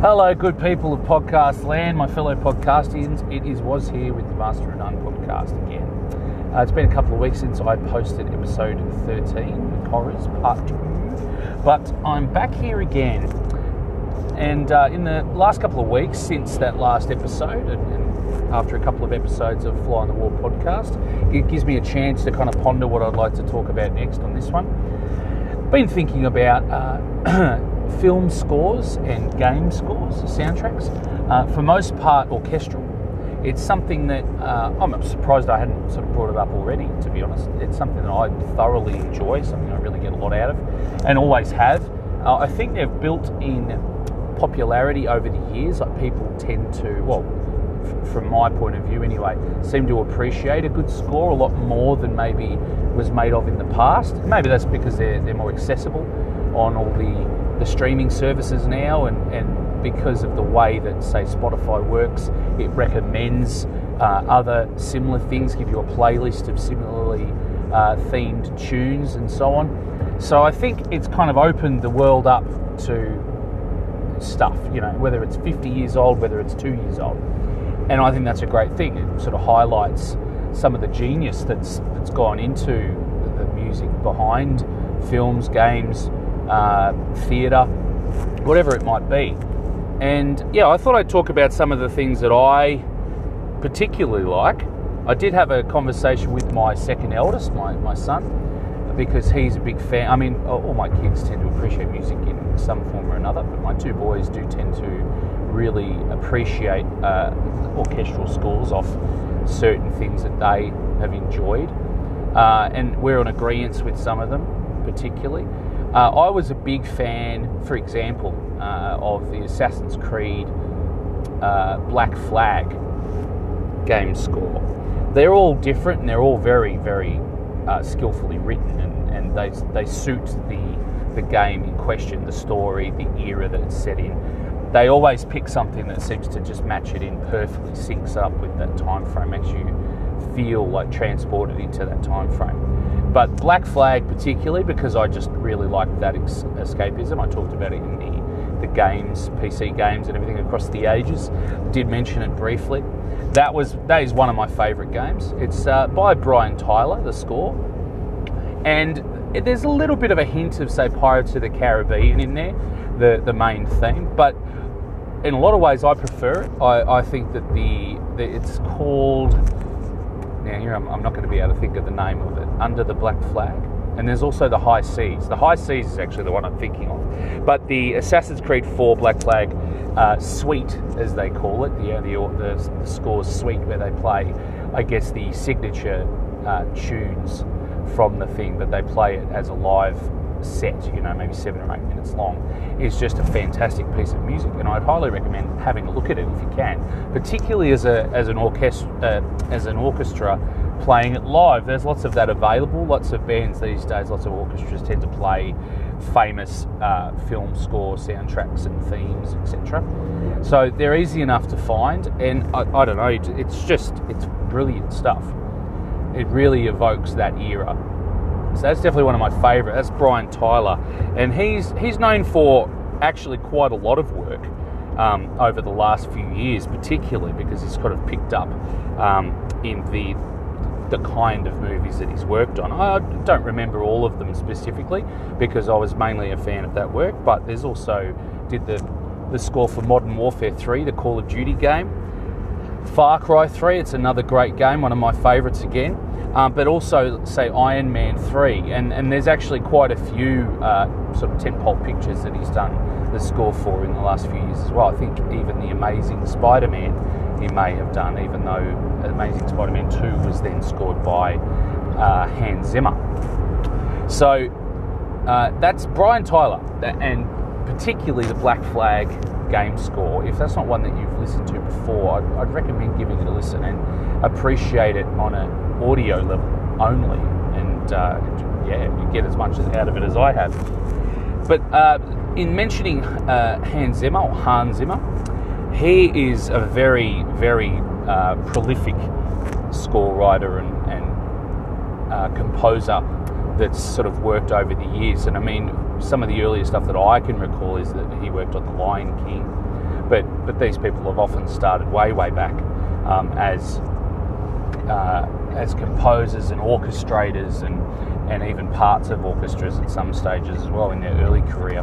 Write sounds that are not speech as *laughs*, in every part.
Hello, good people of podcast land, my fellow podcastians. It is Was Here with the Master of None podcast again. Uh, it's been a couple of weeks since I posted episode 13 with Horrors, part 2. But I'm back here again. And uh, in the last couple of weeks since that last episode, and, and after a couple of episodes of Fly on the Wall podcast, it gives me a chance to kind of ponder what I'd like to talk about next on this one. Been thinking about uh, *clears throat* film scores and game scores, soundtracks, uh, for most part orchestral. It's something that uh, I'm surprised I hadn't sort of brought it up already, to be honest. It's something that I thoroughly enjoy, something I really get a lot out of, and always have. Uh, I think they've built in popularity over the years. Like people tend to, well, f- from my point of view anyway, seem to appreciate a good score a lot more than maybe was made of in the past. Maybe that's because they're, they're more accessible on all the the streaming services now, and, and because of the way that, say, Spotify works, it recommends uh, other similar things, give you a playlist of similarly uh, themed tunes and so on. So I think it's kind of opened the world up to stuff, you know, whether it's 50 years old, whether it's two years old. And I think that's a great thing. It sort of highlights some of the genius that's that's gone into the music behind films, games, uh, theatre, whatever it might be. And yeah, I thought I'd talk about some of the things that I particularly like. I did have a conversation with my second eldest, my, my son, because he's a big fan. I mean, all my kids tend to appreciate music in some form or another, but my two boys do tend to really appreciate uh, orchestral scores off certain things that they have enjoyed. Uh, and we're on agreement with some of them, particularly. Uh, I was a big fan, for example, uh, of the Assassin's Creed uh, Black Flag game score. They're all different and they're all very, very uh, skillfully written and, and they, they suit the, the game in question, the story, the era that it's set in. They always pick something that seems to just match it in perfectly, syncs up with that time frame, makes you feel like transported into that time frame. But Black Flag, particularly, because I just really liked that ex- escapism. I talked about it in the, the games, PC games, and everything across the ages. Did mention it briefly. That was that is one of my favourite games. It's uh, by Brian Tyler, the score, and there's a little bit of a hint of say Pirates of the Caribbean in there, the the main theme, but in a lot of ways I prefer it. I, I think that the, the it's called now here I'm, I'm not going to be able to think of the name of it, Under the Black Flag. And there's also the High Seas. The High Seas is actually the one I'm thinking of. But the Assassin's Creed 4 Black Flag uh, suite, as they call it, the, the, the, the scores suite where they play, I guess, the signature uh, tunes from the thing, but they play it as a live set, you know, maybe seven or eight minutes long, is just a fantastic piece of music, and I'd highly recommend having a look at it if you can, particularly as a as an orchestra uh, as an orchestra playing it live. There's lots of that available. Lots of bands these days, lots of orchestras tend to play famous uh, film score soundtracks and themes, etc. So they're easy enough to find, and I, I don't know, it's just it's brilliant stuff. It really evokes that era so that's definitely one of my favourite. That's Brian Tyler, and he's he's known for actually quite a lot of work um, over the last few years, particularly because he's kind of picked up um, in the the kind of movies that he's worked on. I don't remember all of them specifically because I was mainly a fan of that work, but there's also did the the score for Modern Warfare 3, the Call of Duty game. Far Cry 3, it's another great game, one of my favourites again um, but also say Iron Man 3. And, and there's actually quite a few uh, sort of tentpole pictures that he's done the score for in the last few years as well. I think even the Amazing Spider Man he may have done, even though Amazing Spider Man 2 was then scored by uh, Hans Zimmer. So uh, that's Brian Tyler, and particularly the Black Flag game score. If that's not one that you've listened to before, I'd, I'd recommend giving it a listen and appreciate it on a audio level only, and uh, yeah, you get as much out of it as I have. But uh, in mentioning uh, Hans Zimmer or Hans Zimmer, he is a very, very uh, prolific score writer and, and uh, composer that's sort of worked over the years. And I mean, some of the earlier stuff that I can recall is that he worked on The Lion King, but but these people have often started way way back um, as uh, as composers and orchestrators and and even parts of orchestras at some stages as well in their early career.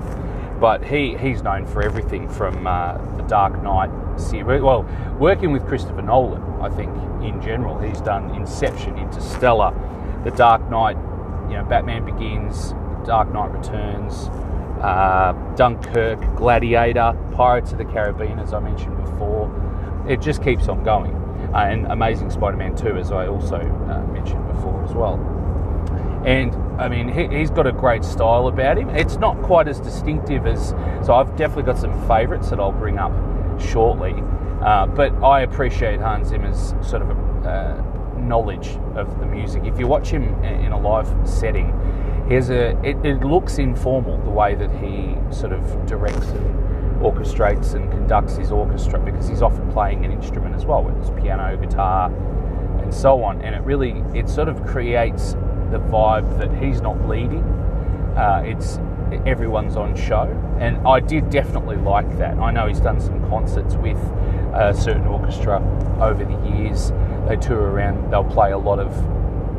But he, he's known for everything from uh, the Dark Knight series. Well, working with Christopher Nolan, I think in general, he's done Inception, Interstellar, The Dark Knight, you know, Batman Begins, Dark Knight Returns, uh, Dunkirk, Gladiator, Pirates of the Caribbean, as I mentioned before. It just keeps on going. Uh, and Amazing Spider Man 2, as I also uh, mentioned before as well. And I mean, he, has got a great style about him. It's not quite as distinctive as, so I've definitely got some favourites that I'll bring up shortly. Uh, but I appreciate Hans Zimmer's sort of uh, knowledge of the music. If you watch him in a live setting, he has a, it, it looks informal the way that he sort of directs orchestrates and conducts his orchestra because he's often playing an instrument as well, whether it's piano, guitar, and so on. And it really, it sort of creates the vibe that he's not leading. Uh, it's everyone's on show, and I did definitely like that. I know he's done some concerts with a certain orchestra over the years. They tour around. They'll play a lot of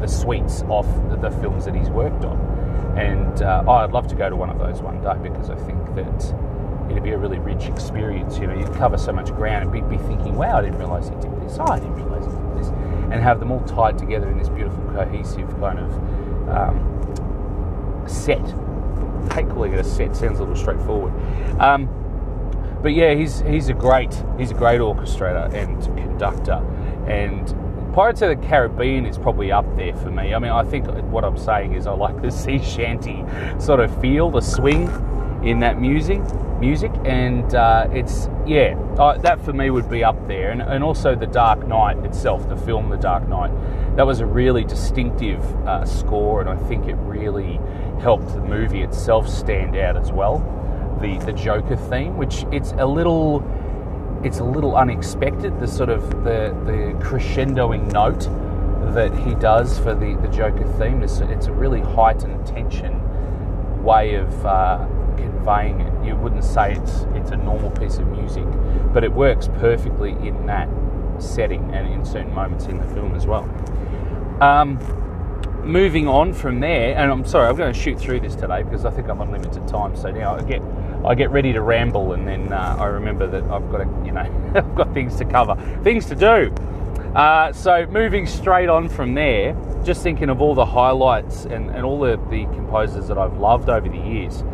the suites off the films that he's worked on, and uh, I'd love to go to one of those one day because I think that it'd be a really rich experience. You know, you'd cover so much ground and be, be thinking, "Wow, I didn't realise he did this. Oh, I didn't realise he did this," and have them all tied together in this beautiful, cohesive kind of um, set. I hate calling it a set; sounds a little straightforward. Um, but yeah, he's he's a great he's a great orchestrator and conductor, and Pirates of the Caribbean is probably up there for me. I mean, I think what I'm saying is I like the sea shanty sort of feel, the swing in that music, music, and uh, it's yeah, uh, that for me would be up there, and, and also the Dark Knight itself, the film The Dark Knight, that was a really distinctive uh, score, and I think it really helped the movie itself stand out as well. The the Joker theme, which it's a little it's a little unexpected, the sort of the the crescendoing note that he does for the the Joker theme. It's, it's a really heightened tension way of uh, conveying it. You wouldn't say it's it's a normal piece of music, but it works perfectly in that setting and in certain moments in the film as well. Um, moving on from there, and I'm sorry, I'm going to shoot through this today because I think I'm on limited time. So now I get I get ready to ramble, and then uh, I remember that I've got you know, *laughs* I've got things to cover, things to do. Uh, so moving straight on from there, just thinking of all the highlights and, and all the, the composers that I've loved over the years.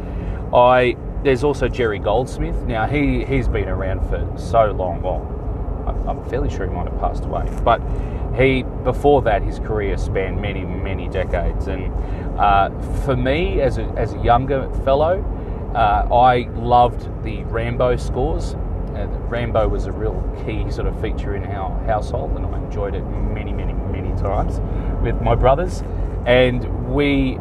I there's also Jerry Goldsmith. Now he he's been around for so long. Well, I'm fairly sure he might have passed away, but he before that his career spanned many many decades. And uh, for me, as a as a younger fellow, uh, I loved the Rambo scores. Uh, Rambo was a real key sort of feature in our household, and I enjoyed it many many many times with my brothers. And we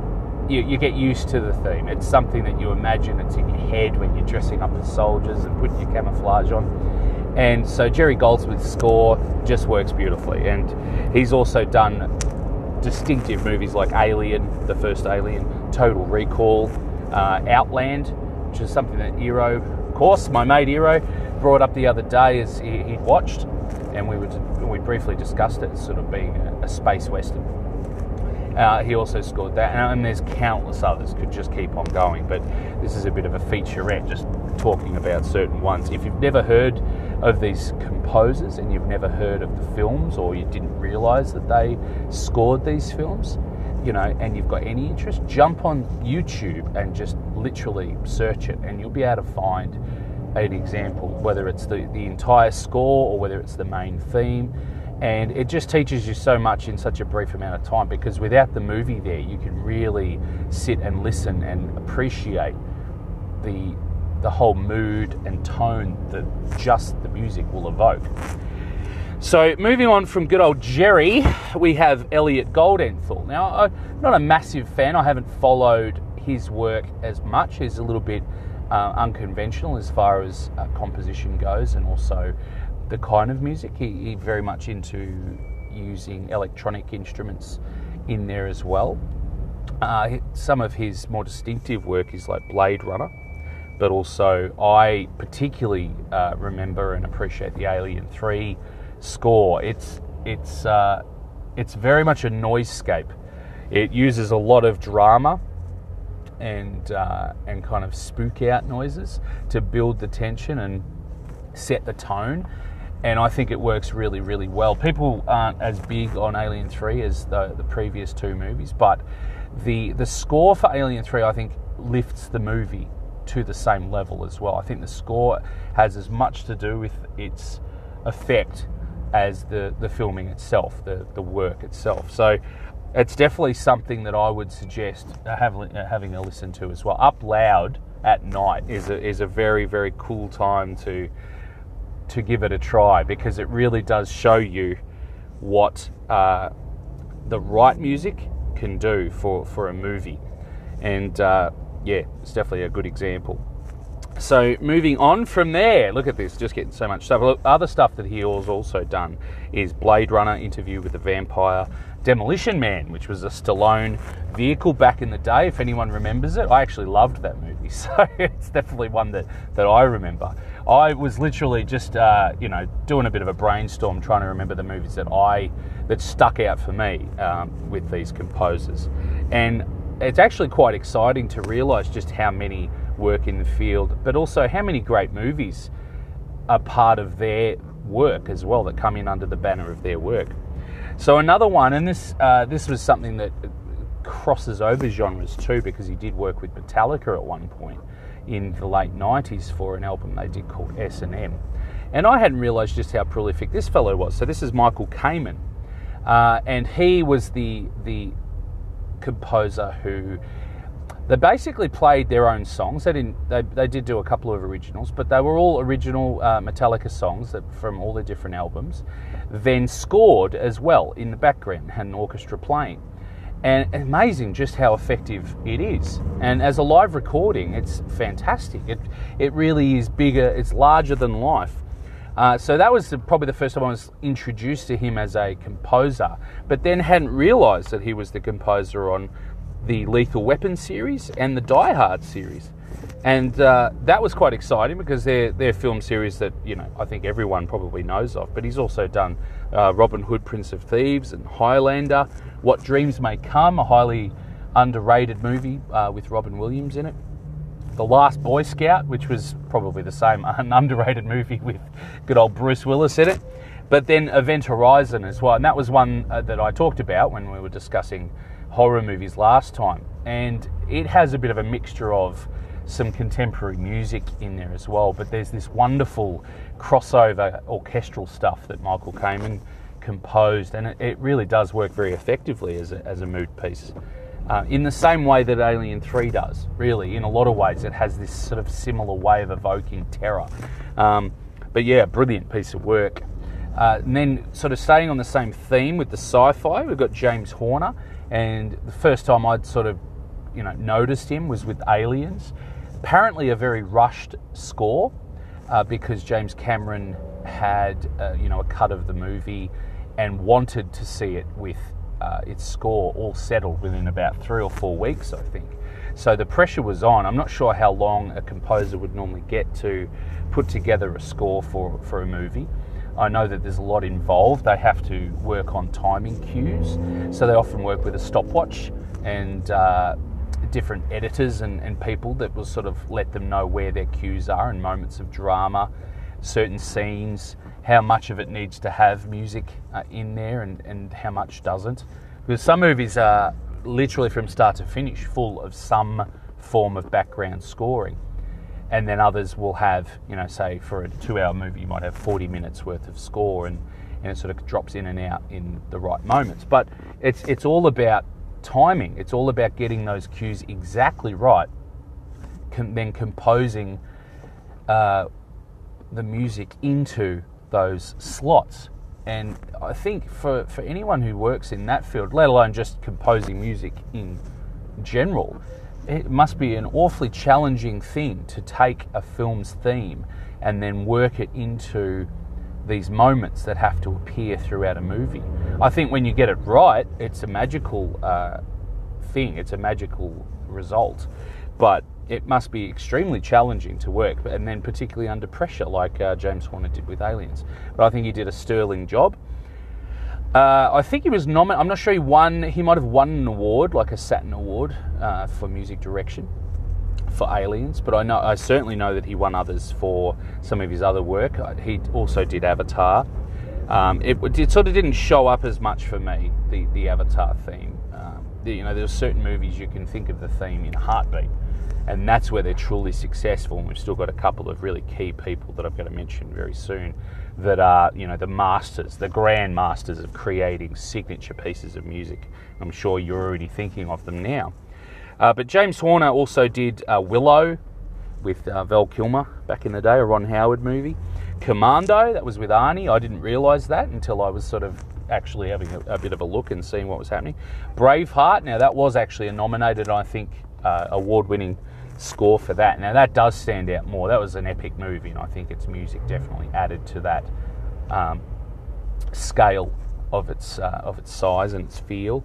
you, you, get used to the theme. It's something that you imagine it's in your head when you're dressing up as soldiers and putting your camouflage on. And so Jerry Goldsmith's score just works beautifully. And he's also done distinctive movies like Alien, the first Alien, Total Recall, uh, Outland, which is something that Eero, of course, my mate Eero, brought up the other day as he, would watched. And we, would, we briefly discussed it, sort of being a, a space western. Uh, he also scored that, and there's countless others. Could just keep on going, but this is a bit of a featurette, just talking about certain ones. If you've never heard of these composers and you've never heard of the films, or you didn't realise that they scored these films, you know, and you've got any interest, jump on YouTube and just literally search it, and you'll be able to find an example, whether it's the, the entire score or whether it's the main theme and it just teaches you so much in such a brief amount of time because without the movie there you can really sit and listen and appreciate the the whole mood and tone that just the music will evoke. So moving on from good old Jerry we have Elliot Goldenthal. Now I'm not a massive fan. I haven't followed his work as much. He's a little bit uh, unconventional as far as uh, composition goes and also the kind of music. He, he very much into using electronic instruments in there as well. Uh, some of his more distinctive work is like Blade Runner, but also I particularly uh, remember and appreciate the Alien Three score. It's it's uh, it's very much a noisescape. It uses a lot of drama and uh, and kind of spook out noises to build the tension and set the tone. And I think it works really, really well. People aren't as big on Alien Three as the, the previous two movies, but the the score for Alien Three, I think, lifts the movie to the same level as well. I think the score has as much to do with its effect as the, the filming itself, the, the work itself. So it's definitely something that I would suggest uh, having, uh, having a listen to as well. Up loud at night is a, is a very, very cool time to, to give it a try because it really does show you what uh, the right music can do for, for a movie. And uh, yeah, it's definitely a good example. So moving on from there, look at this, just getting so much stuff. Look, other stuff that he has also done is Blade Runner, Interview with the Vampire, Demolition Man, which was a Stallone vehicle back in the day. If anyone remembers it, I actually loved that movie, *laughs* so it's definitely one that that I remember. I was literally just uh, you know doing a bit of a brainstorm, trying to remember the movies that I that stuck out for me um, with these composers, and it's actually quite exciting to realise just how many work in the field, but also how many great movies are part of their work as well that come in under the banner of their work. So another one, and this uh, this was something that crosses over genres too, because he did work with Metallica at one point in the late '90s for an album they did called S and M, and I hadn't realised just how prolific this fellow was. So this is Michael Kamen, uh, and he was the the composer who they basically played their own songs. They didn't. They, they did do a couple of originals, but they were all original uh, Metallica songs that, from all the different albums. Then scored as well in the background, had an orchestra playing, and amazing just how effective it is. And as a live recording, it's fantastic. It it really is bigger. It's larger than life. Uh, so that was the, probably the first time I was introduced to him as a composer, but then hadn't realised that he was the composer on the Lethal Weapon series and the Die Hard series. And uh, that was quite exciting because they're, they're film series that, you know, I think everyone probably knows of. But he's also done uh, Robin Hood, Prince of Thieves, and Highlander, What Dreams May Come, a highly underrated movie uh, with Robin Williams in it. The Last Boy Scout, which was probably the same, *laughs* an underrated movie with good old Bruce Willis in it. But then Event Horizon as well. And that was one uh, that I talked about when we were discussing horror movies last time, and it has a bit of a mixture of some contemporary music in there as well. But there's this wonderful crossover orchestral stuff that Michael Kamen composed, and it, it really does work very effectively as a, as a mood piece. Uh, in the same way that Alien 3 does, really, in a lot of ways, it has this sort of similar way of evoking terror. Um, but yeah, brilliant piece of work. Uh, and then, sort of staying on the same theme with the sci fi, we've got James Horner. And the first time I'd sort of, you know, noticed him was with Aliens. Apparently, a very rushed score uh, because James Cameron had, uh, you know, a cut of the movie and wanted to see it with uh, its score all settled within about three or four weeks, I think. So the pressure was on. I'm not sure how long a composer would normally get to put together a score for, for a movie. I know that there's a lot involved. They have to work on timing cues, so they often work with a stopwatch and uh, different editors and, and, people that will sort of let them know where their cues are and moments of drama, certain scenes, how much of it needs to have music uh, in there and, and how much doesn't. Because some movies are literally from start to finish full of some form of background scoring and then others will have, you know, say for a two-hour movie, you might have 40 minutes worth of score, and, and it sort of drops in and out in the right moments. But it's it's all about timing. It's all about getting those cues exactly right, com- then composing uh, the music into those slots. And I think for, for anyone who works in that field, let alone just composing music in general, it must be an awfully challenging thing to take a film's theme and then work it into these moments that have to appear throughout a movie. I think when you get it right, it's a magical uh, thing, it's a magical result. But it must be extremely challenging to work, and then particularly under pressure, like uh, James Horner did with Aliens. But I think he did a sterling job. Uh, I think he was nominated. I'm not sure he won. He might have won an award, like a Saturn Award, uh, for music direction for Aliens. But I know, I certainly know that he won others for some of his other work. Uh, he also did Avatar. Um, it, it, sort of didn't show up as much for me, the, the Avatar theme. Um, the, you know, there's certain movies you can think of the theme in heartbeat, and that's where they're truly successful. And we've still got a couple of really key people that I'm going to mention very soon that are, you know, the masters, the grand masters of creating signature pieces of music. I'm sure you're already thinking of them now. Uh, but James Horner also did uh, Willow with uh, Val Kilmer back in the day, a Ron Howard movie. Commando, that was with Arnie. I didn't realise that until I was sort of actually having a, a, bit of a look and seeing what was happening. Braveheart, now that was actually a nominated, I think, uh, award winning score for that. Now that does stand out more. That was an epic movie, and I think its music definitely added to that um, scale of its uh, of its size and its feel.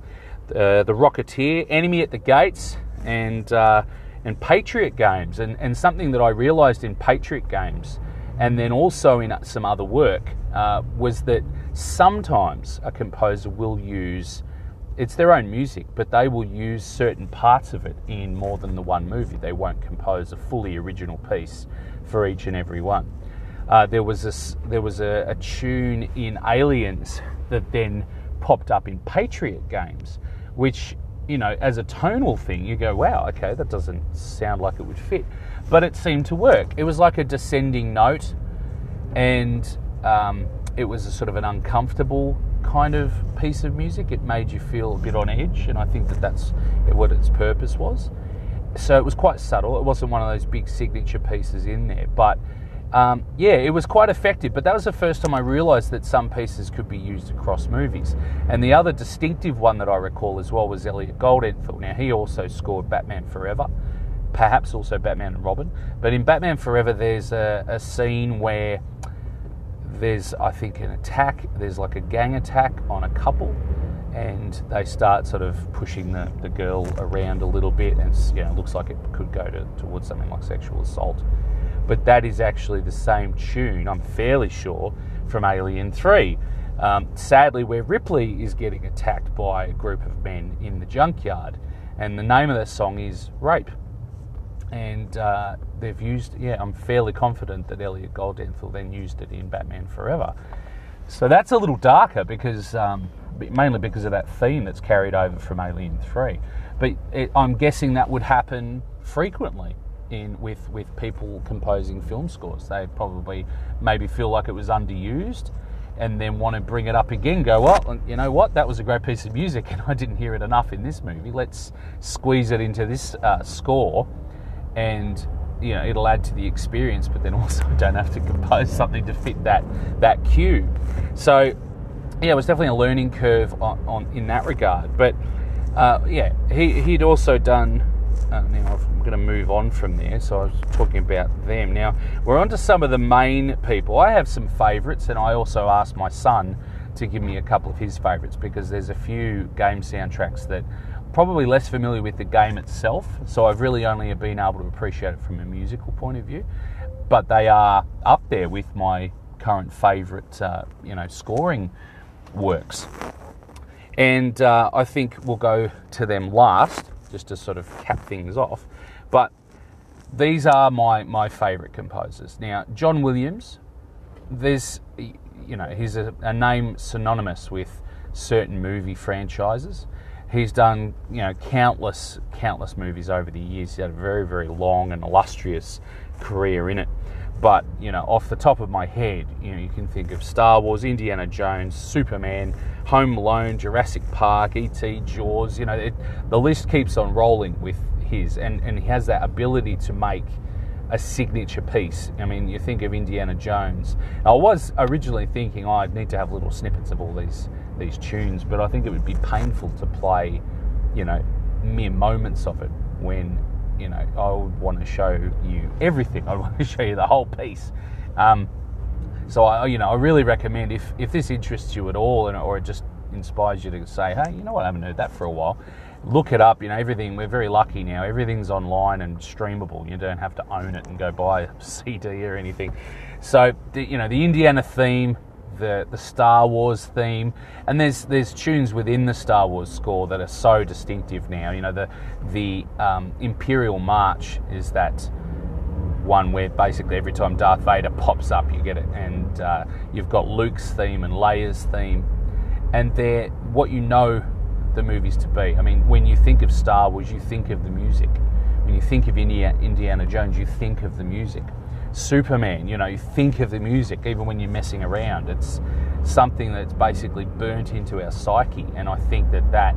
Uh, the Rocketeer, Enemy at the Gates, and uh, and Patriot Games, and and something that I realised in Patriot Games, and then also in some other work, uh, was that sometimes a composer will use it's their own music, but they will use certain parts of it in more than the one movie. They won't compose a fully original piece for each and every one. Uh, there was a, there was a, a, tune in Aliens that then popped up in Patriot games, which you know, as a tonal thing, you go, "Wow, okay, that doesn't sound like it would fit," but it seemed to work. It was like a descending note, and um, it was a sort of an uncomfortable kind of piece of music. It made you feel a bit on edge, and I think that that's what its purpose was. So it was quite subtle. It wasn't one of those big signature pieces in there, but um, yeah, it was quite effective. But that was the first time I realised that some pieces could be used across movies. And the other distinctive one that I recall as well was Elliot Goldenthal. Now he also scored Batman Forever, perhaps also Batman and Robin. But in Batman Forever, there's a, a scene where there's I think an attack. There's like a gang attack on a couple, and they start sort of pushing the, the girl around a little bit, and you know, it looks like it could go to, towards something like sexual assault. But that is actually the same tune, I'm fairly sure, from Alien 3. Um, sadly, where Ripley is getting attacked by a group of men in the junkyard, and the name of that song is Rape and uh, they've used. Yeah, I'm fairly confident that Elliot Goldenthal then used it in Batman Forever. So that's a little darker because um, mainly because of that theme that's carried over from Alien Three. But it, I'm guessing that would happen frequently in with with people composing film scores. They probably maybe feel like it was underused. And then want to bring it up again, go, well, you know what, that was a great piece of music and *laughs* I didn't hear it enough in this movie. Let's squeeze it into this uh, score and you know it'll add to the experience but then *laughs* also don't have to compose something to fit that that cue so yeah it was definitely a learning curve on, on in that regard but uh, yeah he, he'd also done uh, now I'm going to move on from there so I was talking about them now we're on to some of the main people I have some favourites and I also asked my son to give me a couple of his favourites because there's a few game soundtracks that probably less familiar with the game itself, so I've really only been able to appreciate it from a musical point of view. But they are up there with my current favourite, uh, you know, scoring works. And uh, I think we'll go to them last, just to sort of cap things off. But these are my, my favourite composers. Now, John Williams, there's, you know, he's a, a name synonymous with certain movie franchises. He's done, you know, countless, countless movies over the years. He's had a very, very long and illustrious career in it. But, you know, off the top of my head, you know, you can think of Star Wars, Indiana Jones, Superman, Home Alone, Jurassic Park, E.T., Jaws, you know, it, the list keeps on rolling with his. And, and he has that ability to make a signature piece. I mean, you think of Indiana Jones. I was originally thinking, oh, I'd need to have little snippets of all these these tunes, but I think it would be painful to play, you know, mere moments of it when, you know, I would want to show you everything. *laughs* I want to show you the whole piece. Um, so I, you know, I really recommend if if this interests you at all, and or it just inspires you to say, hey, you know what, I haven't heard that for a while. look it up. You know, everything. We're very lucky now. Everything's online and streamable. You don't have to own it and go buy a *laughs* CD or anything. So, the, you know, the Indiana theme, the the Star Wars theme, and there's there's tunes within the Star Wars score that are so distinctive now. You know, the the um, Imperial March is that one where basically every time Darth Vader pops up, you get it, and uh, you've got Luke's theme and Leia's theme, and they're what you know the movies to be. I mean, when you think of Star Wars, you think of the music. When you think of Indiana Jones, you think of the music. Superman, you know, you think of the music even when you're messing around. It's something that's basically burnt into our psyche, and I think that that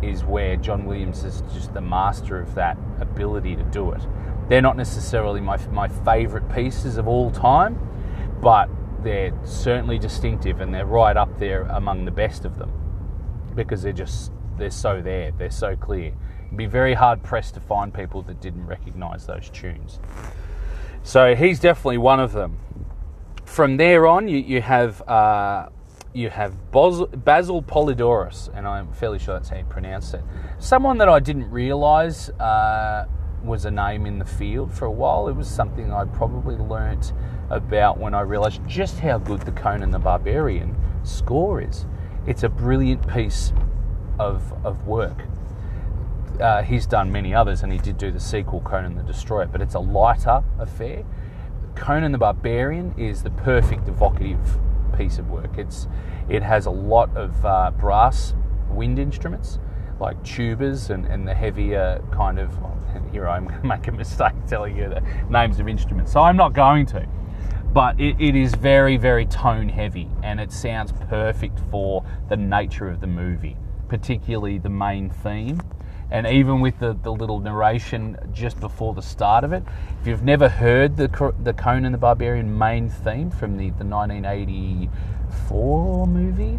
is where John Williams is just the master of that ability to do it. They're not necessarily my, my favourite pieces of all time, but they're certainly distinctive and they're right up there among the best of them because they're just they're so there, they're so clear. It'd be very hard pressed to find people that didn't recognise those tunes. So he's definitely one of them. From there on, you, you have uh, you have Basil Poledouris, and I'm fairly sure that's how you pronounce it. Someone that I didn't realise uh, was a name in the field for a while. It was something I probably learnt about when I realised just how good the Conan the Barbarian score is. It's a brilliant piece of, of work. Uh, he's done many others, and he did do the sequel, Conan the Destroyer, but it's a lighter affair. Conan the Barbarian is the perfect evocative piece of work. It's it has a lot of uh, brass wind instruments like tubas and, and the heavier kind of *laughs* here I'm going to make a mistake telling you the names of instruments, so I'm not going to. But it, it is very, very tone heavy and it sounds perfect for the nature of the movie, particularly the main theme. And even with the, the little narration just before the start of it, if you've never heard the, the Conan the Barbarian main theme from the, the 1984 movie,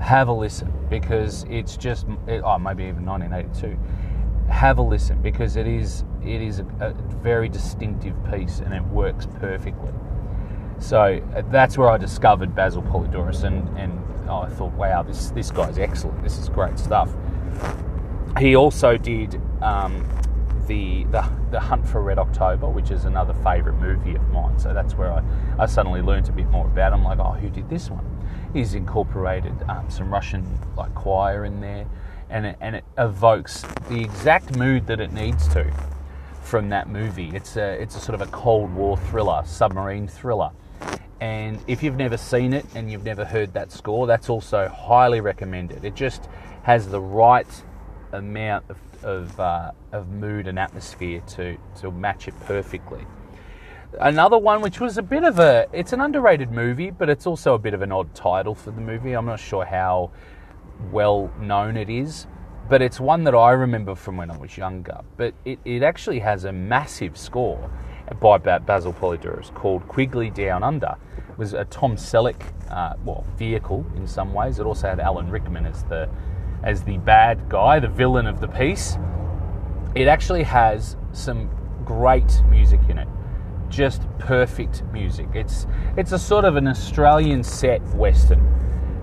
have a listen because it's just, oh, maybe even 1982 have a listen because it is it is a, a very distinctive piece and it works perfectly. So uh, that's where I discovered Basil Poledouris, and, and oh, I thought, wow, this this guy's excellent. This is great stuff. He also did um, the, the the Hunt for Red October, which is another favourite movie of mine. So that's where I, I suddenly learned a bit more about. Him. I'm like, oh, who did this one? He's incorporated um, some Russian like choir in there and it, and it evokes the exact mood that it needs to from that movie. It's a it's a sort of a Cold War thriller, submarine thriller. And if you've never seen it and you've never heard that score, that's also highly recommended. It just has the right amount of of, uh, of mood and atmosphere to to match it perfectly. Another one, which was a bit of a, it's an underrated movie, but it's also a bit of an odd title for the movie. I'm not sure how well known it is, but it's one that I remember from when I was younger. But it, it actually has a massive score by Basil Poledouris called Quigley Down Under. It was a Tom Selleck uh, well vehicle in some ways. It also had Alan Rickman as the as the bad guy, the villain of the piece. It actually has some great music in it. Just perfect music. It's it's a sort of an Australian set western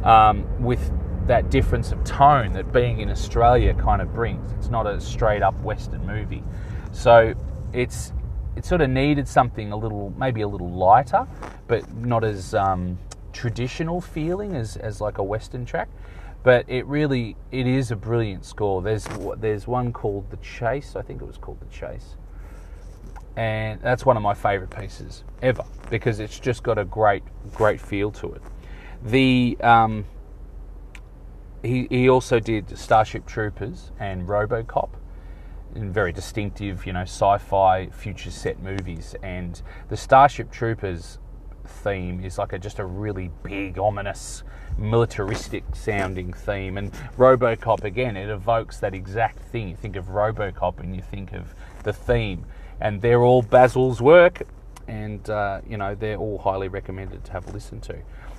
um, with that difference of tone that being in Australia kind of brings. It's not a straight up Western movie, so it's it sort of needed something a little maybe a little lighter, but not as um, traditional feeling as as like a Western track. But it really it is a brilliant score. There's there's one called The Chase. I think it was called The Chase. And that's one of my favourite pieces ever because it's just got a great, great feel to it. The um, he, he also did Starship Troopers and RoboCop in very distinctive, you know, sci-fi future set movies. And the Starship Troopers theme is like a, just a really big, ominous, militaristic sounding theme. And RoboCop again, it evokes that exact thing. You think of RoboCop and you think of the theme, and they're all Basil's work, and uh, you know they're all highly recommended to have a listen to.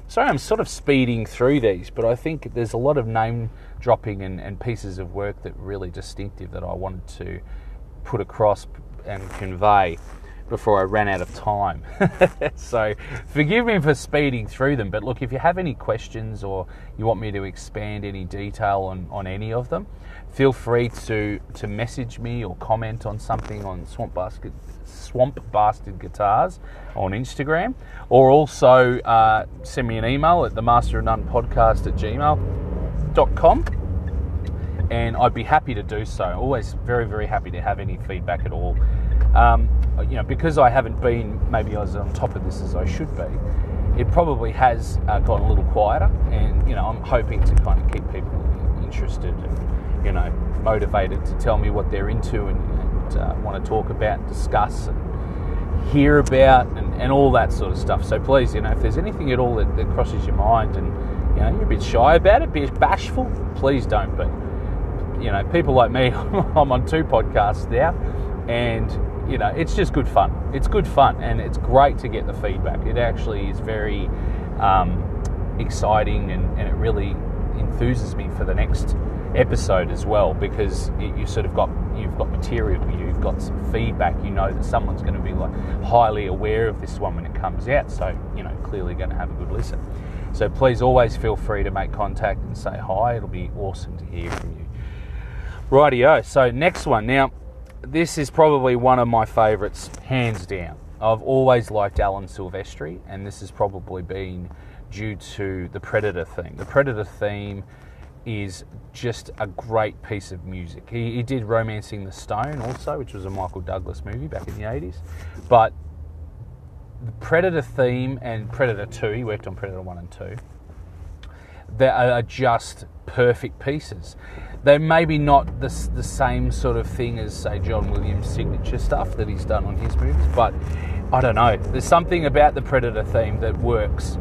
Sorry, I'm sort of speeding through these, but I think there's a lot of name dropping and, and pieces of work that really distinctive that I wanted to put across and convey. Before I ran out of time. *laughs* so forgive me for speeding through them. But look, if you have any questions or you want me to expand any detail on, on any of them, feel free to, to message me or comment on something on Swamp Basket. Swamp Bastard Guitars on Instagram, or also uh, send me an email at the Master of None podcast at gmail.com and I'd be happy to do so. Always very, very happy to have any feedback at all. Um, you know, because I haven't been maybe as on top of this as I should be, it probably has uh, a little quieter, and you know, I'm hoping to kind of keep people interested and you know motivated to tell me what they're into and, and uh, want to talk about, discuss, and hear about, and, and all that sort of stuff. So please, you know, if there's anything at all that, that crosses your mind and you know you're a bit shy about it, bit bashful, please don't be you know, people like me, *laughs* I'm on two podcasts now, and you know, it's just good fun. It's good fun, and it's great to get the feedback. It actually is very um, exciting, and, and, it really enthuses me for the next episode as well because you, you sort of got you've got material, you've got some feedback. You know that someone's going to be like highly aware of this one when it comes out, so you know, clearly going to have a good listen. So please always feel free to make contact and say hi. It'll be awesome to hear from you. Rightio. So next one. Now, this is probably one of my favourites, hands down. I've always liked Alan Silvestri, and this has probably been due to the Predator theme. The Predator theme is just a great piece of music. He, he, did Romancing the Stone also, which was a Michael Douglas movie back in the 80s. But the Predator theme and Predator 2, he worked on Predator 1 and 2, they are just perfect pieces they're maybe not the, the same sort of thing as say John Williams' signature stuff that he's done on his movies, but I don't know. There's something about the Predator theme that works,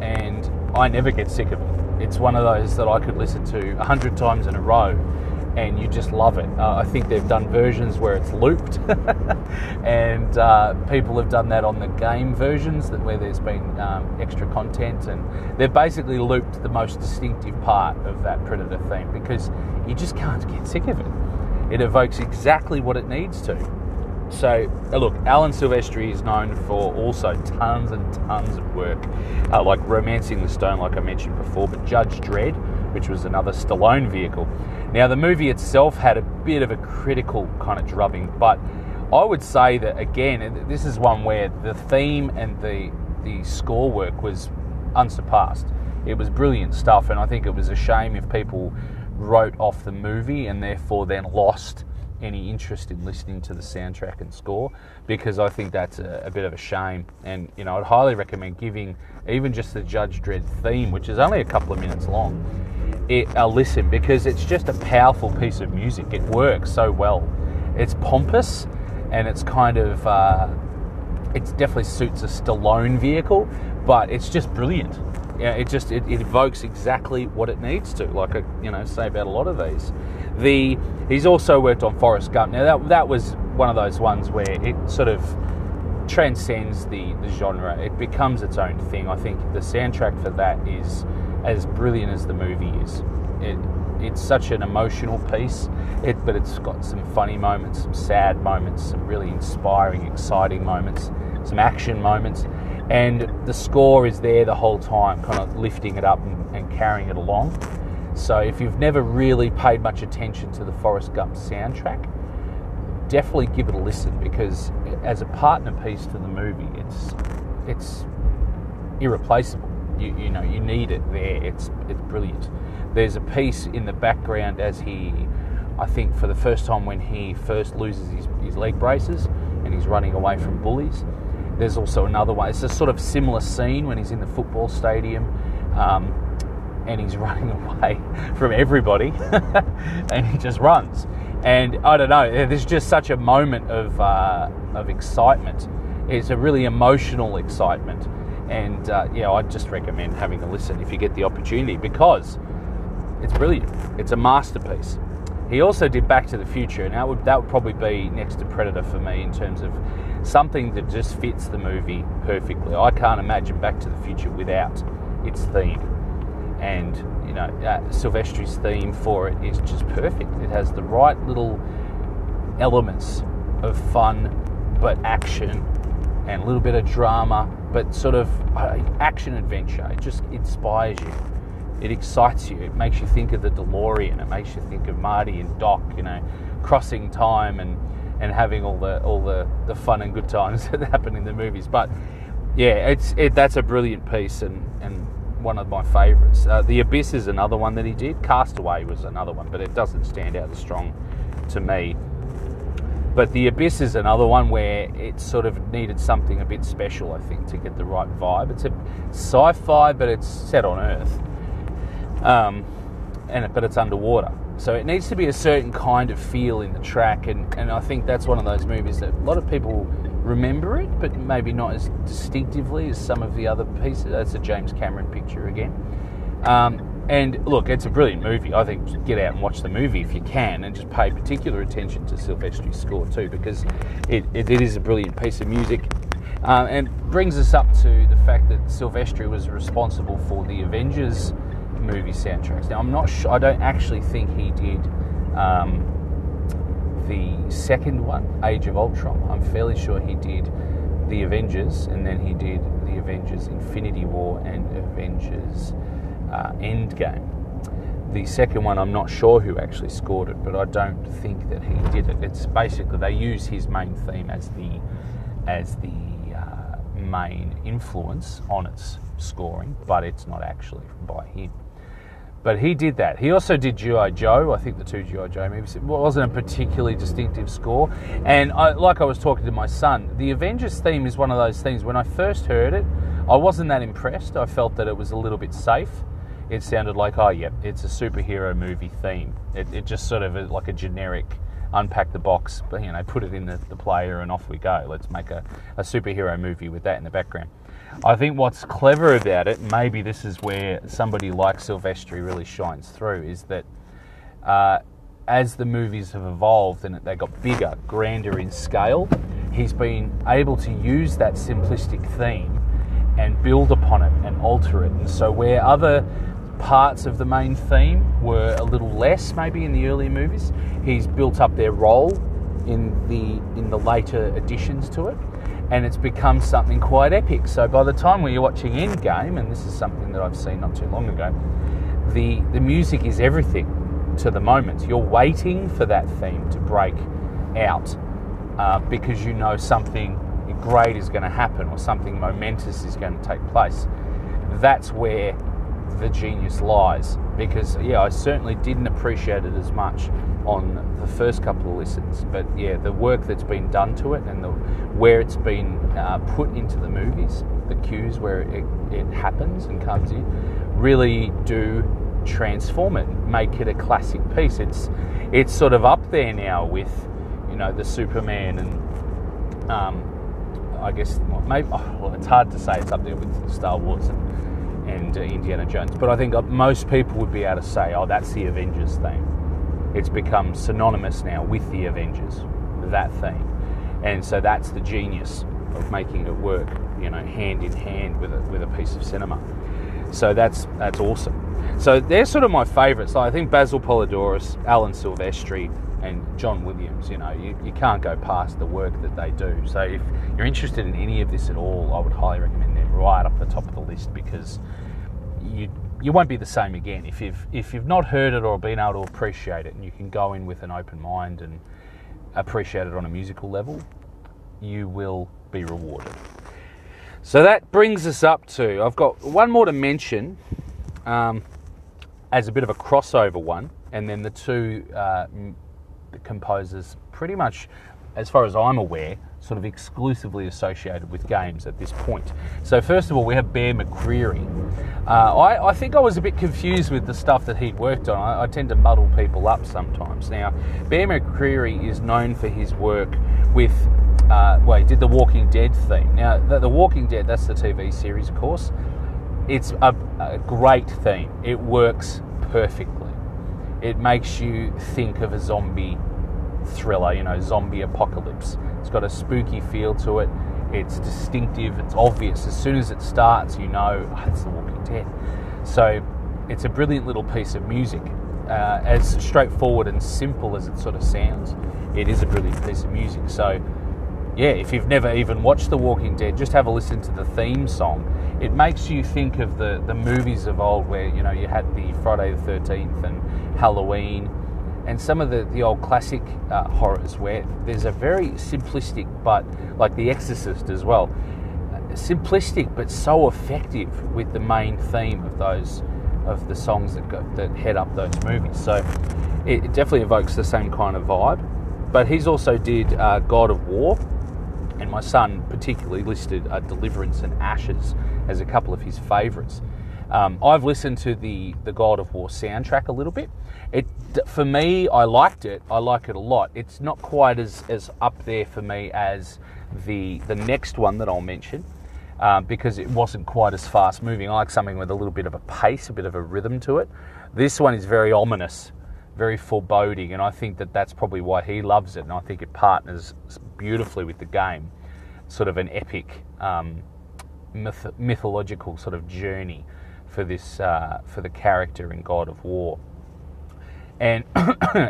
and I never get sick of it. It's one of those that I could listen to a hundred times in a row and you just love it. Uh, I think they've done versions where it's looped, *laughs* and uh, people have done that on the game versions that where there's been um, extra content, and they've basically looped the most distinctive part of that Predator theme because you just can't get sick of it. It evokes exactly what it needs to. So, uh, look, Alan Silvestri is known for also tons and tons of work, uh, like Romancing the Stone, like I mentioned before, but Judge Dredd, which was another Stallone vehicle. Now, the movie itself had a bit of a critical kind of drubbing, but I would say that again, this is one where the theme and the the score work was unsurpassed. It was brilliant stuff, and I think it was a shame if people wrote off the movie and therefore then lost any interest in listening to the soundtrack and score because I think that's a, a, bit of a shame. And you know, I'd highly recommend giving even just the Judge Dredd theme, which is only a couple of minutes long, it a listen because it's just a powerful piece of music. It works so well. It's pompous and it's kind of uh, it definitely suits a Stallone vehicle, but it's just brilliant. Yeah, it just it, it evokes exactly what it needs to. Like I, you know, say about a lot of these. The he's also worked on Forrest Gump. Now that that was one of those ones where it sort of transcends the, the genre. It becomes its own thing. I think the soundtrack for that is as brilliant as the movie is. It, it's such an emotional piece, it, but it's got some funny moments, some sad moments, some really inspiring, exciting moments, some action moments, and the score is there the whole time, kind of lifting it up and, and carrying it along. So if you've never really paid much attention to the Forrest Gump soundtrack, definitely give it a listen because as a partner piece to the movie, it's it's irreplaceable. You, you know, you need it there. It's it's brilliant. There's a piece in the background as he, I think, for the first time when he first loses his, his leg braces and he's running away from bullies. There's also another one. It's a sort of similar scene when he's in the football stadium. Um, and he's *laughs* running away from everybody *laughs* and he just runs and I don't know there's just such a moment of uh, of excitement it's a really emotional excitement and uh, yeah, I'd just recommend having a listen if you get the opportunity because it's brilliant. It's a masterpiece. He also did Back to the Future, and that would that would probably be next to Predator for me in terms of something that just fits the movie perfectly. I can't imagine Back to the Future without its theme, and you know uh, theme for it is just perfect. It has the right little elements of fun but action and a little bit of drama, but sort of uh, action adventure. It just inspires you. It excites you. It makes you think of the DeLorean. It makes you think of Marty and Doc, you know, crossing time and, and having all the all the, the fun and good times *laughs* that happen in the movies. But yeah, it's it, that's a brilliant piece and, and one of my favourites. Uh, the Abyss is another one that he did. Castaway was another one, but it doesn't stand out as strong to me. But The Abyss is another one where it sort of needed something a bit special, I think, to get the right vibe. It's a sci-fi, but it's set on Earth, um, and but it's underwater, so it needs to be a certain kind of feel in the track. And, and I think that's one of those movies that a lot of people remember it, but maybe not as distinctively as some of the other pieces. That's a James Cameron picture again. Um, and look, it's a brilliant movie. I think get out and watch the movie if you can, and just pay particular attention to Silvestri's score too, because it, it, it is a brilliant piece of music. Um, and brings us up to the fact that Silvestri was responsible for the Avengers movie soundtracks. Now, I'm not sure. I don't actually think he did um, the second one, Age of Ultron. I'm fairly sure he did the Avengers, and then he did the Avengers Infinity War and Avengers uh, Endgame. The second one, I'm not sure who actually scored it, but I don't think that he did it. It's basically they use his main theme as the as the uh, main influence on its scoring, but it's not actually by him. But he did that. He also did G.I. Joe, I think the two G.I. Joe movies. It wasn't a particularly distinctive score. And I, like I was talking to my son, the Avengers theme is one of those things, when I first heard it, I wasn't that impressed. I felt that it was a little bit safe it sounded like, oh, yeah, it's a superhero movie theme. It, it just sort of like a generic unpack the box, but you know, put it in the, the player and off we go. Let's make a, a superhero movie with that in the background. I think what's clever about it, maybe this is where somebody like Silvestri really shines through, is that uh, as the movies have evolved and they got bigger, grander in scale, he's been able to use that simplistic theme and build upon it and alter it. And so where other parts of the main theme were a little less maybe in the earlier movies. He's built up their role in the in the later additions to it, and it's become something quite epic. So by the time we're watching Endgame, and this is something that I've seen not too long ago, the the music is everything to the moment. You're waiting for that theme to break out uh, because you know something great is going to happen or something momentous is going to take place. That's where the genius lies because yeah I certainly didn't appreciate it as much on the first couple of listens. But yeah the work that's been done to it and the where it's been uh, put into the movies the cues where it, it happens and comes in really do transform it make it a classic piece. It's it's sort of up there now with you know the Superman and um, I guess well, maybe oh, well, it's hard to say it's up there with Star Wars and and uh, Indiana Jones. But I think most people would be able to say, oh, that's the Avengers theme. It's become synonymous now with the Avengers, that theme. And so that's the genius of making it work, you know, hand in hand with a, with a piece of cinema. So that's that's awesome. So they're sort of my favourites. I think Basil Poledouris, Alan Silvestri, and John Williams. You know, you, you can't go past the work that they do. So if you're interested in any of this at all, I would highly recommend right up the top of the list because you you won't be the same again if you've if you've not heard it or been able to appreciate it, and you can go in with an open mind and appreciate it on a musical level, you will be rewarded. So that brings us up to I've got one more to mention um, as a bit of a crossover one, and then the two uh, composers pretty much, as far as I'm aware, sort of exclusively associated with games at this point. So, first of all, we have Bear McCreary. Uh, I, I, think I was a bit confused with the stuff that he'd worked on. I, I, tend to muddle people up sometimes. Now, Bear McCreary is known for his work with. Uh, well, he did the Walking Dead theme. Now, the, the, Walking Dead, that's the TV series, of course. It's a, a great theme. It works perfectly. It makes you think of a zombie thriller, you know, zombie apocalypse. It's got a spooky feel to it. It's distinctive. It's obvious. As soon as it starts, you know oh, it's The Walking Dead. So it's a brilliant little piece of music. Uh, as straightforward and simple as it sort of sounds, it is a brilliant piece of music. So yeah, if you've never even watched The Walking Dead, just have a listen to the theme song. It makes you think of the, the movies of old where, you know, you had the Friday the 13th and Halloween and some of the, the old classic uh, horrors where there's a very simplistic, but like The Exorcist as well, simplistic but so effective with the main theme of those of the songs that go, that head up those movies. So it, it, definitely evokes the same kind of vibe. But he's also did uh, God of War, and my son particularly listed uh, Deliverance and Ashes as a couple of his favourites. Um, I've listened to the the God of War soundtrack a little bit. It for me, I liked it. I like it a lot. It's not quite as as up there for me as the the next one that I'll mention. Um, because it wasn't quite as fast moving. I like something with a little bit of a pace, a bit of a rhythm to it. This one is very ominous, very foreboding, and I think that that's probably why he loves it. And I think it partners beautifully with the game, sort of an epic, um, myth- mythological sort of journey for this uh, for the character in God of War. And *coughs*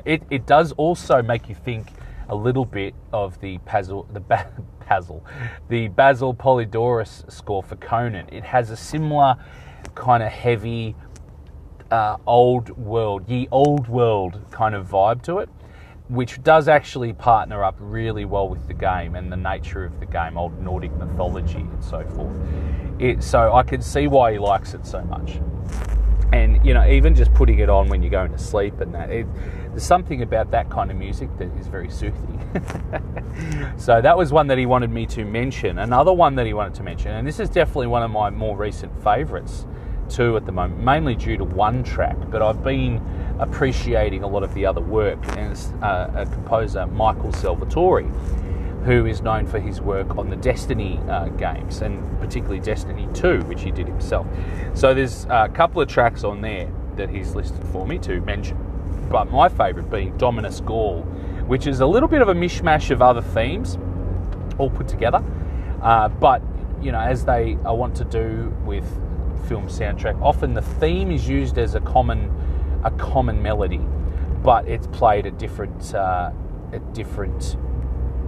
it, it does also make you think a little bit of the Basil, the *laughs* Basil, the Basil Poledouris score for Conan. It has a similar kind of heavy, uh, old world, ye old world kind of vibe to it, which does actually partner up really well with the game and the nature of the game, old Nordic mythology and so forth. It, so I can see why he likes it so much. And you know even just putting it on when you're going to sleep and that it, there's something about that kind of music that is very soothing. *laughs* So that was one that he wanted me to mention. Another one that he wanted to mention and this is definitely one of my more recent favorites too at the moment mainly due to one track but i've been appreciating a lot of the other work and it's uh, a composer michael salvatori who is known for his work on the Destiny uh, games, and particularly Destiny 2, which he did himself. So there's a couple of tracks on there that he's listed for me to mention. But my favourite being Dominus Ghaul, which is a little bit of a mishmash of other themes all put together. Uh, but, you know, as they I want to do with film soundtrack, often the theme is used as a common a common melody, but it's played at different uh, at different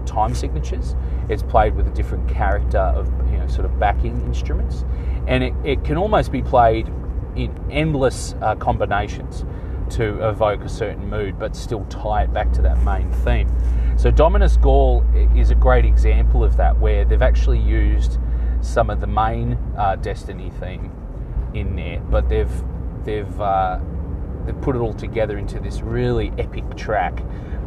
time signatures. It's played with a different character of you know sort of backing instruments, and it, it can almost be played in endless uh, combinations to evoke a certain mood, but still tie it back to that main theme. So Dominus Ghaul is a great example of that, where they've actually used some of the main uh, Destiny theme in there, but they've they've uh, they've put it all together into this really epic track.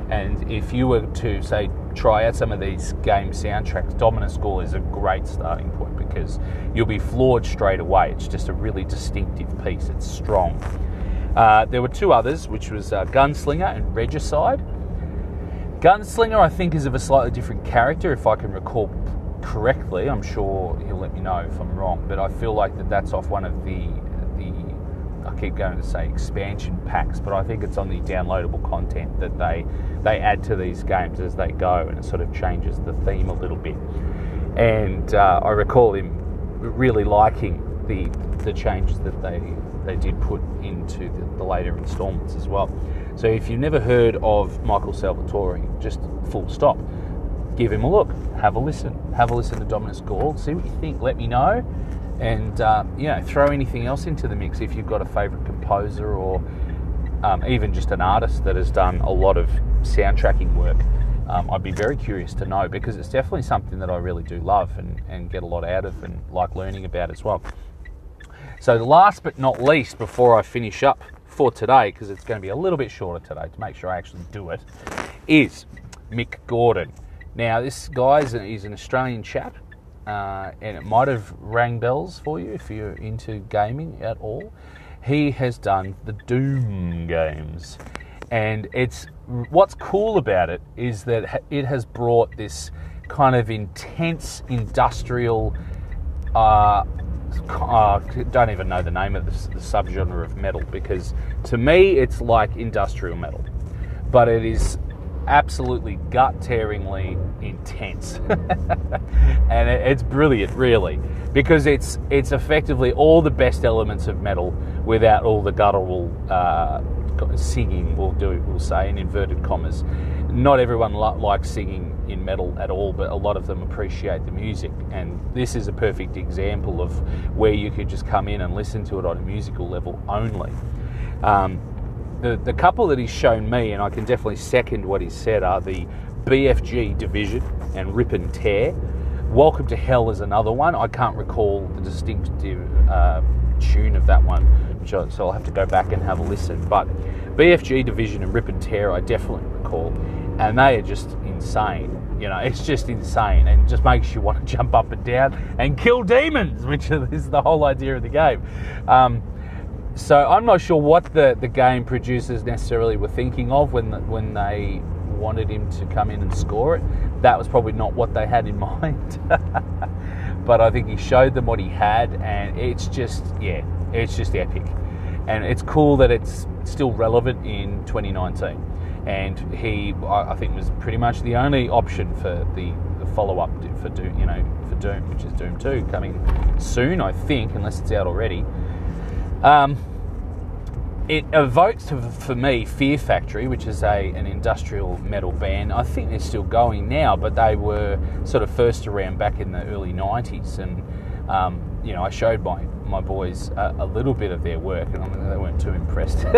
And if you were to say try out some of these game soundtracks, Dominus Ghaul is a great starting point because you'll be floored straight away. It's just a really distinctive piece. It's strong. Uh, there were two others, which was uh, Gunslinger and Regicide. Gunslinger, I think, is of a slightly different character, if I can recall correctly. I'm sure he'll let me know if I'm wrong, but I feel like that that's off one of the the I keep going to say expansion packs, but I think it's on the downloadable content that they they add to these games as they go, and it sort of changes the theme a little bit. And uh, I recall him really liking the the changes that they they did put into the, the later installments as well. So if you've never heard of Michael Salvatori, just full stop, give him a look, have a listen, have a listen to Dominus Ghaul, see what you think, let me know. And uh, you know throw anything else into the mix if you've got a favorite composer or um, even just an artist that has done a lot of soundtracking work. Um, I'd be very curious to know because it's definitely something that I really do love and, and get a lot out of and like learning about as well. So last but not least before I finish up for today because it's going to be a little bit shorter today to make sure I actually do it is Mick Gordon now this guy is an Australian chap uh, and it might have rang bells for you if you're into gaming at all. He has done the Doom games, and it's what's cool about it is that it has brought this kind of intense industrial. Uh, uh, don't even know the name of the, the subgenre of metal because to me it's like industrial metal, but it is absolutely gut tearingly intense. *laughs* and it's brilliant, really, because it's, it's effectively all the best elements of metal without all the guttural uh, singing, we'll, do, we'll say, in inverted commas. Not everyone likes singing in metal at all, but a lot of them appreciate the music. And this is a perfect example of where you could just come in and listen to it on a musical level only. Um, the, the couple that he's shown me, and I can definitely second what he said, are the BFG Division and Rip and Tear. Welcome to Hell is another one. I can't recall the distinctive uh, tune of that one, I, so I'll have to go back and have a listen. But BFG Division and Rip and Tear, I definitely recall, and they are just insane. You know, it's just insane and just makes you want to jump up and down and kill demons, which is the whole idea of the game. Um, so I'm not sure what the, the game producers necessarily were thinking of when the, when they wanted him to come in and score it. That was probably not what they had in *laughs* mind. but I think he showed them what he had, and it's just yeah, it's just epic, and it's cool that it's still relevant in 2019. And he, I think, was pretty much the only option for the, the follow up for Doom, you know, for Doom, which is Doom 2 coming soon, I think, unless it's out already. Um, it evokes for me Fear Factory, which is a an industrial metal band. I think they're still going now, but they were sort of first around back in the early '90s, and um, you know I showed my my boys a, a little bit of their work, and I mean, they weren't too impressed. *laughs*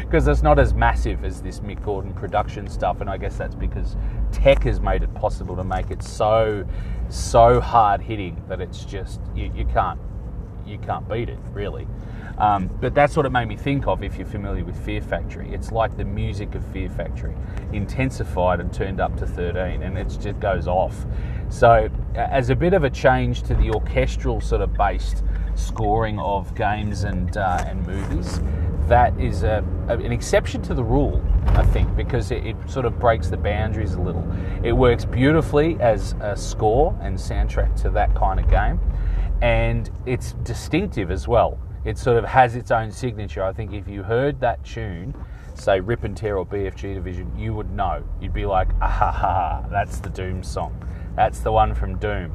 Because it's not as massive as this Mick Gordon production stuff, and I guess that's because tech has made it possible to make it so so hard hitting that it's just you, you can't you can't beat it really. Um, but that's what it made me think of if you're familiar with Fear Factory. It's like the music of Fear Factory, intensified and turned up to 13, and it just goes off. So, as a bit of a change to the orchestral sort of based scoring of games and, uh, and movies, that is a, an exception to the rule, I think, because it, it, sort of breaks the boundaries a little. It works beautifully as a score and soundtrack to that kind of game, and it's distinctive as well it sort of has its own signature. I think if you heard that tune, say Rip and Tear or BFG Division, you would know. You'd be like, ah ha ha, that's the Doom song. That's the one from Doom.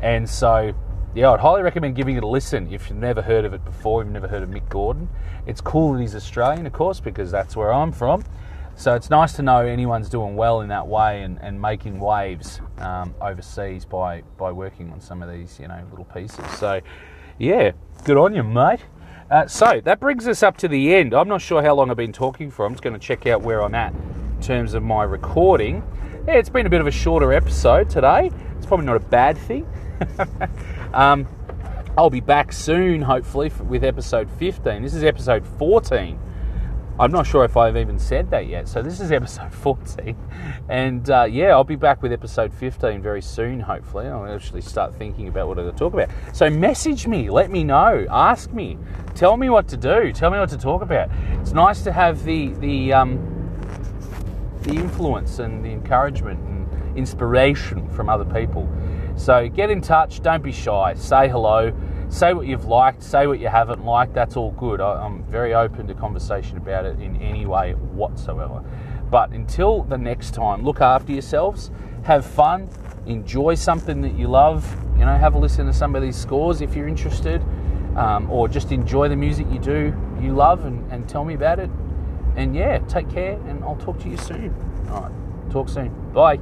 And so, yeah, I'd highly recommend giving it a listen if you've never heard of it before, you've never heard of Mick Gordon. It's cool that he's Australian, of course, because that's where I'm from. So it's nice to know anyone's doing well in that way and, and making waves um, overseas by, by working on some of these, you know, little pieces. So, yeah, good on you, mate. Uh, so that brings us up to the end. I'm not sure how long I've been talking for. I'm just going to check out where I'm at in terms of my recording. Yeah, it's been a bit of a shorter episode today. It's probably not a bad thing. *laughs* um, I'll be back soon, hopefully, with episode 15. This is episode 14 I'm not sure if I've even said that yet. So this is episode *laughs* 14, and uh, yeah, I'll be back with episode 15 very soon. Hopefully, I'll actually start thinking about what I'm going to talk about. So message me, let me know, ask me, tell me what to do, tell me what to talk about. It's nice to have the the um, the influence and the encouragement and inspiration from other people. So get in touch. Don't be shy. Say hello say what you've liked, say what you haven't liked. That's all good. I, am very open to conversation about it in any way whatsoever. But until the next time, look after yourselves, have fun, enjoy something that you love. You know, have a listen to some of these scores if you're interested, um, or just enjoy the music you do, you love, and, and tell me about it. And yeah, take care, and I'll talk to you soon. All right, talk soon. Bye.